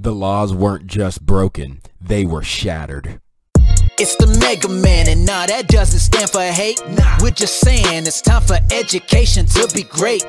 The laws weren't just broken, they were shattered. It's the Mega Man, and nah, that doesn't stand for hate. Nah, we're just saying it's time for education to be great.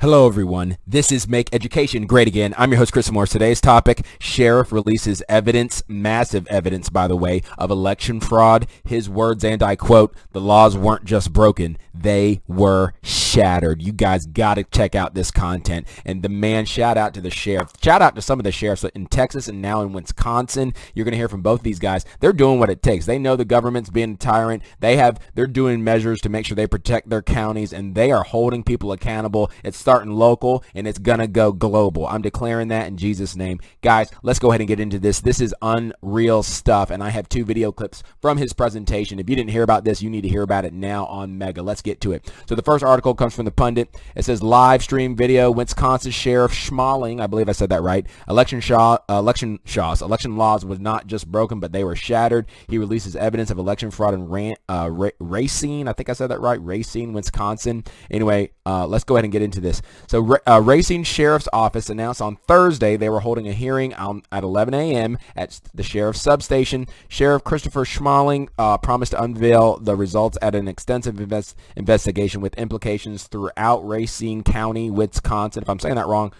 Hello, everyone. This is Make Education Great Again. I'm your host, Chris Moore. Today's topic, Sheriff releases evidence, massive evidence, by the way, of election fraud. His words, and I quote, the laws weren't just broken, they were shattered. You guys got to check out this content. And the man, shout out to the sheriff. Shout out to some of the sheriffs in Texas and now in Wisconsin. You're going to hear from both these guys. They're doing what it takes. They know the government's being a tyrant. They have, they're doing measures to make sure they protect their counties and they are holding people accountable. It's starting local and it's going to go global. I'm declaring that in Jesus' name. Guys, let's go ahead and get into this. This is unreal stuff. And I have two video clips from his presentation. If you didn't hear about this, you need to hear about it now on Mega. Let's get to it. So the first article comes from the pundit. It says live stream video, Wisconsin Sheriff Schmaling, I believe I said that right. Election Shaw, election Shaws, election laws was not just broken, but they were shattered. He releases evidence of election fraud in Ran, uh, Racine. I think I said that right. Racine, Wisconsin. Anyway, uh, let's go ahead and get into this. So uh, Racine Sheriff's Office announced on Thursday they were holding a hearing on, at 11 a.m. at the sheriff's substation. Sheriff Christopher Schmaling uh, promised to unveil the results at an extensive invest investigation with implications throughout Racine County, Wisconsin. If I'm saying that wrong,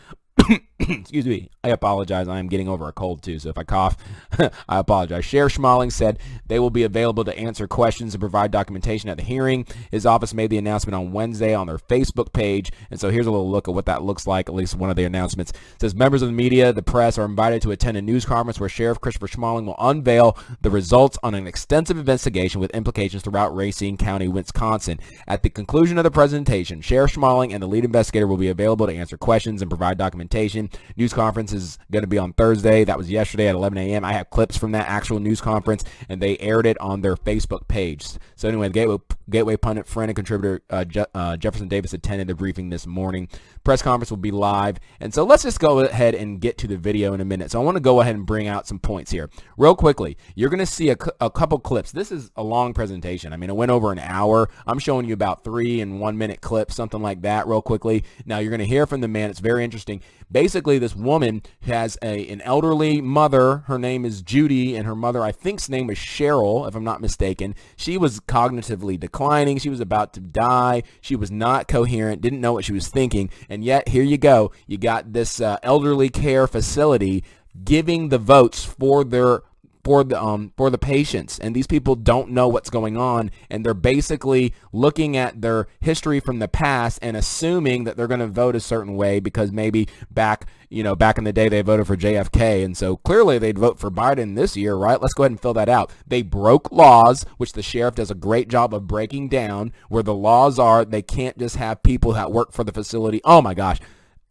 excuse me, I apologize. I am getting over a cold too, so if I cough, I apologize. Sheriff Schmaling said they will be available to answer questions and provide documentation at the hearing. His office made the announcement on Wednesday on their Facebook page, and so here's a little look at what that looks like, at least one of the announcements. It says members of the media, the press are invited to attend a news conference where Sheriff Christopher Schmaling will unveil the results on an extensive investigation with implications throughout Racine County, Wisconsin. At the conclusion of the presentation, Sheriff Schmaling and the lead investigator will be available to answer questions and provide documentation. News conference is going to be on Thursday. That was yesterday at 11 a.m. I have clips from that actual news conference, and they aired it on their Facebook page. So anyway, the Gateway, Gateway pundit, friend, and contributor uh, Je uh, Jefferson Davis attended the briefing this morning. Press conference will be live, and so let's just go ahead and get to the video in a minute. So I want to go ahead and bring out some points here. Real quickly, you're going to see a, a couple clips. This is a long presentation. I mean, it went over an hour. I'm showing you about three and one minute clips, something like that real quickly. Now you're going to hear from the man. It's very interesting. Basically, this woman has a an elderly mother. Her name is Judy, and her mother, I think's name was Cheryl, if I'm not mistaken. She was cognitively declining. She was about to die. She was not coherent, didn't know what she was thinking. And yet, here you go. You got this uh, elderly care facility giving the votes for their for the um for the patients. And these people don't know what's going on and they're basically looking at their history from the past and assuming that they're going to vote a certain way because maybe back you know back in the day they voted for JFK and so clearly they'd vote for Biden this year right? Let's go ahead and fill that out. They broke laws which the sheriff does a great job of breaking down where the laws are they can't just have people that work for the facility. Oh my gosh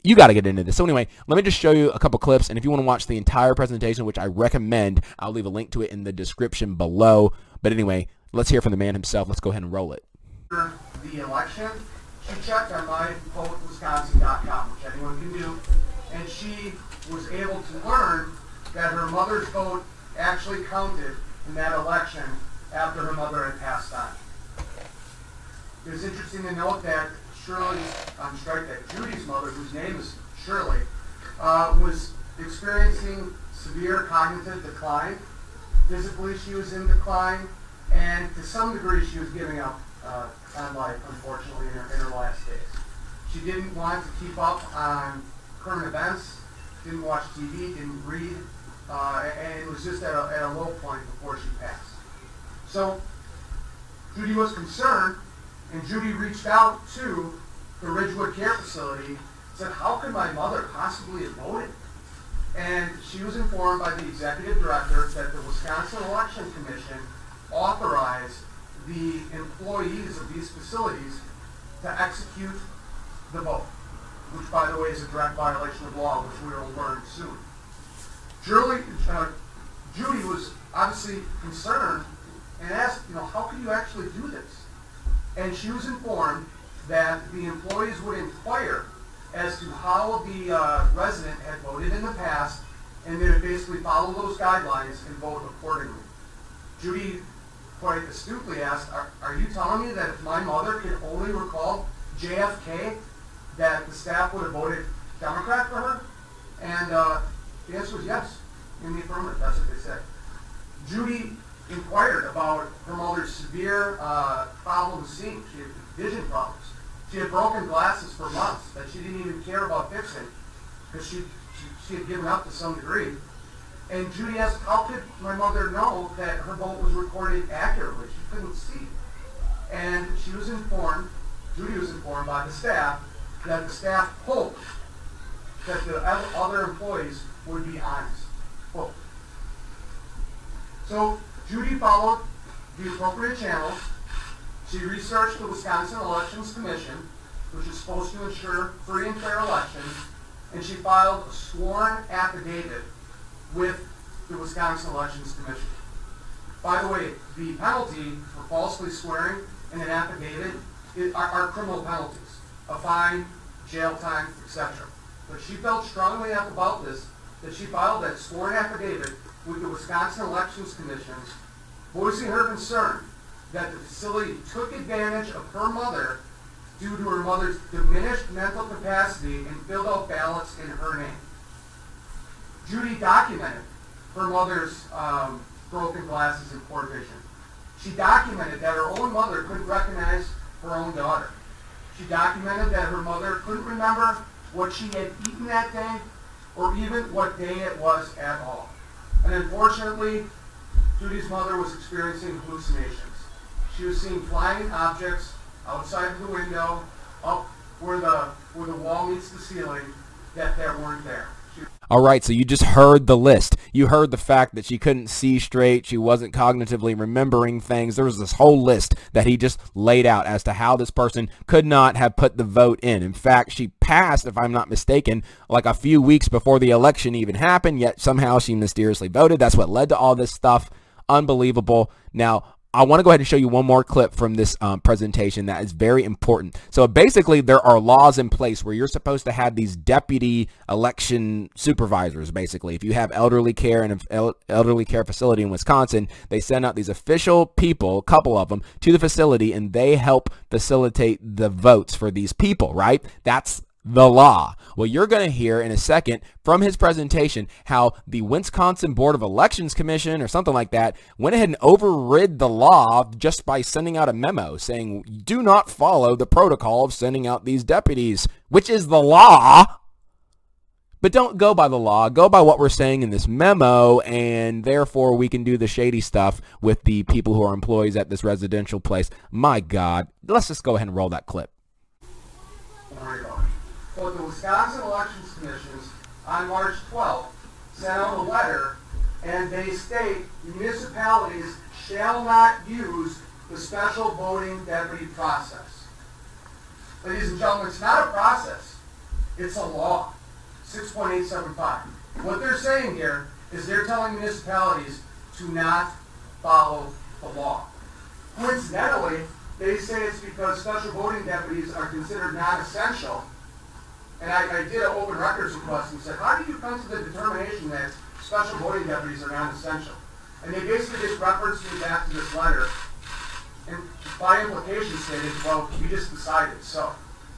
you got to get into this. So anyway, let me just show you a couple clips, and if you want to watch the entire presentation, which I recommend, I'll leave a link to it in the description below. But anyway, let's hear from the man himself. Let's go ahead and roll it. The election, she checked on myvotewisconsin.com, which anyone can do, and she was able to learn that her mother's vote actually counted in that election after her mother had passed on. It was interesting to note that Shirley, I'm sorry, that Judy's mother, whose name is Shirley, uh, was experiencing severe cognitive decline. Physically, she was in decline, and to some degree, she was giving up uh, on life, unfortunately, in her, in her last days. She didn't want to keep up on current events, didn't watch TV, didn't read, uh, and it was just at a, at a low point before she passed. So Judy was concerned and Judy reached out to the Ridgewood Care Facility, said, how could my mother possibly have voted? And she was informed by the executive director that the Wisconsin Election Commission authorized the employees of these facilities to execute the vote, which, by the way, is a direct violation of law, which we will learn soon. Julie, uh, Judy was obviously concerned and asked, you know, how could you actually do this? And she was informed that the employees would inquire as to how the uh, resident had voted in the past, and they would basically follow those guidelines and vote accordingly. Judy quite astutely asked, are, are you telling me that if my mother could only recall JFK, that the staff would have voted Democrat for her? And uh, The answer was yes, in the affirmative. That's what they said. Judy inquired about her mother's severe uh, problem seeing. She had vision problems. She had broken glasses for months that she didn't even care about fixing because she, she, she had given up to some degree. And Judy asked, how could my mother know that her vote was recorded accurately? She couldn't see. And she was informed, Judy was informed by the staff, that the staff hoped that the other employees would be honest. Hoped. So Judy followed the appropriate channels. She researched the Wisconsin Elections Commission, which is supposed to ensure free and fair elections, and she filed a sworn affidavit with the Wisconsin Elections Commission. By the way, the penalty for falsely swearing in an affidavit are, are criminal penalties, a fine, jail time, etc. But she felt strongly enough about this that she filed that sworn affidavit with the Wisconsin Elections Commission, voicing her concern that the facility took advantage of her mother due to her mother's diminished mental capacity and filled out ballots in her name. Judy documented her mother's um, broken glasses and poor vision. She documented that her own mother couldn't recognize her own daughter. She documented that her mother couldn't remember what she had eaten that day or even what day it was at all. And unfortunately, Judy's mother was experiencing hallucinations. She was seeing flying objects outside the window, up where the where the wall meets the ceiling, that, that weren't there. All right, so you just heard the list. You heard the fact that she couldn't see straight. She wasn't cognitively remembering things. There was this whole list that he just laid out as to how this person could not have put the vote in. In fact, she passed, if I'm not mistaken, like a few weeks before the election even happened, yet somehow she mysteriously voted. That's what led to all this stuff. Unbelievable. Now, I want to go ahead and show you one more clip from this um, presentation that is very important. So basically, there are laws in place where you're supposed to have these deputy election supervisors, basically. If you have elderly care and an elderly care facility in Wisconsin, they send out these official people, a couple of them, to the facility, and they help facilitate the votes for these people, right? That's the law. Well, you're going to hear in a second from his presentation how the Wisconsin Board of Elections Commission or something like that went ahead and overrid the law just by sending out a memo saying, do not follow the protocol of sending out these deputies, which is the law. But don't go by the law. Go by what we're saying in this memo, and therefore we can do the shady stuff with the people who are employees at this residential place. My God. Let's just go ahead and roll that clip for the Wisconsin Elections Commissions on March 12th sent out a letter and they state municipalities shall not use the special voting deputy process. Ladies and gentlemen, it's not a process. It's a law. 6.875. What they're saying here is they're telling municipalities to not follow the law. Coincidentally, they say it's because special voting deputies are considered non-essential and I, I did an open records request and said, how do you come to the determination that special voting deputies are non-essential? And they basically just referenced me back to this letter, and by implication stated, well, we just decided so.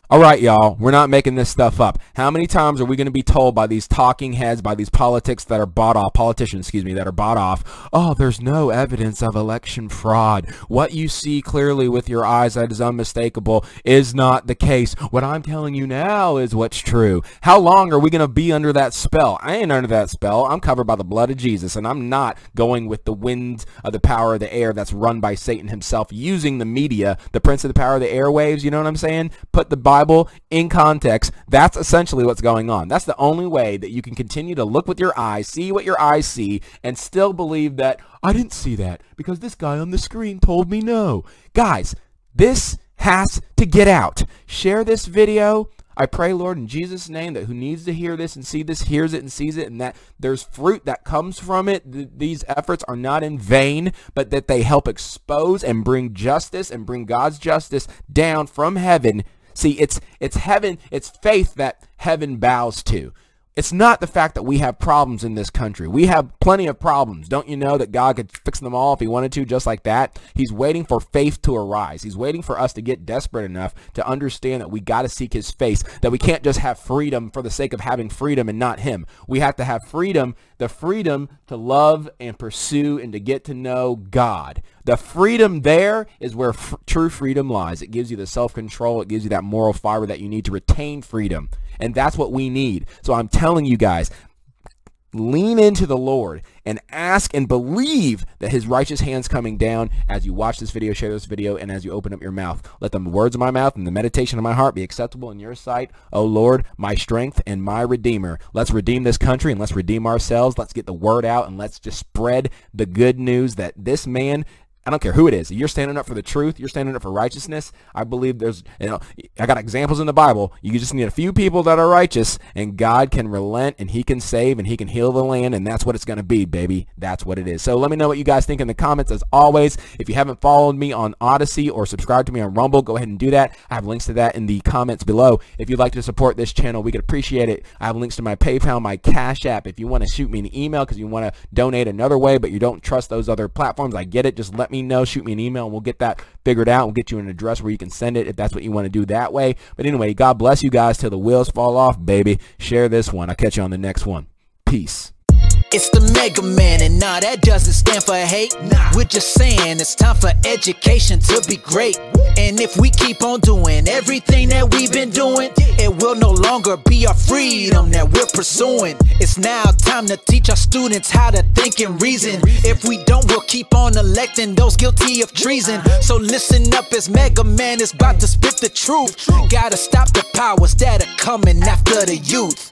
All right, y'all, we're not making this stuff up. How many times are we going to be told by these talking heads, by these politics that are bought off, politicians, excuse me, that are bought off, oh, there's no evidence of election fraud. What you see clearly with your eyes that is unmistakable is not the case. What I'm telling you now is what's true. How long are we going to be under that spell? I ain't under that spell. I'm covered by the blood of Jesus, and I'm not going with the wind of the power of the air that's run by Satan himself using the media, the prince of the power of the airwaves, you know what I'm saying? Put the Bible in context, that's essentially what's going on. That's the only way that you can continue to look with your eyes, see what your eyes see, and still believe that, I didn't see that because this guy on the screen told me no. Guys, this has to get out. Share this video. I pray, Lord, in Jesus' name, that who needs to hear this and see this hears it and sees it, and that there's fruit that comes from it. Th these efforts are not in vain, but that they help expose and bring justice and bring God's justice down from heaven See, it's it's heaven, it's faith that heaven bows to. It's not the fact that we have problems in this country. We have plenty of problems. Don't you know that God could fix them all if he wanted to just like that? He's waiting for faith to arise. He's waiting for us to get desperate enough to understand that we got to seek his face, that we can't just have freedom for the sake of having freedom and not him. We have to have freedom, the freedom to love and pursue and to get to know God. The freedom there is where f- true freedom lies. It gives you the self-control. It gives you that moral fiber that you need to retain freedom. And that's what we need. So I'm telling you guys, lean into the Lord and ask and believe that his righteous hand's coming down as you watch this video, share this video, and as you open up your mouth. Let the words of my mouth and the meditation of my heart be acceptable in your sight, O Lord, my strength and my redeemer. Let's redeem this country and let's redeem ourselves. Let's get the word out and let's just spread the good news that this man I don't care who it is. You're standing up for the truth. You're standing up for righteousness. I believe there's, you know, I got examples in the Bible. You just need a few people that are righteous and God can relent and he can save and he can heal the land and that's what it's going to be, baby. That's what it is. So let me know what you guys think in the comments as always. If you haven't followed me on Odysee or subscribed to me on Rumble, go ahead and do that. I have links to that in the comments below. If you'd like to support this channel, we could appreciate it. I have links to my PayPal, my Cash App. If you want to shoot me an email because you want to donate another way, but you don't trust those other platforms, I get it. Just let me know. Shoot me an email and we'll get that figured out. We'll get you an address where you can send it if that's what you want to do that way. But anyway, God bless you guys till the wheels fall off, baby. Share this one. I'll catch you on the next one. Peace. It's the Mega Man, and nah, that doesn't stand for hate. Nah. We're just saying it's time for education to be great. And if we keep on doing everything that we've been doing, it will no longer be our freedom that we're pursuing. It's now time to teach our students how to think and reason. If we don't, we'll keep on electing those guilty of treason. So listen up as Mega Man is about to spit the truth. Gotta stop the powers that are coming after the youth.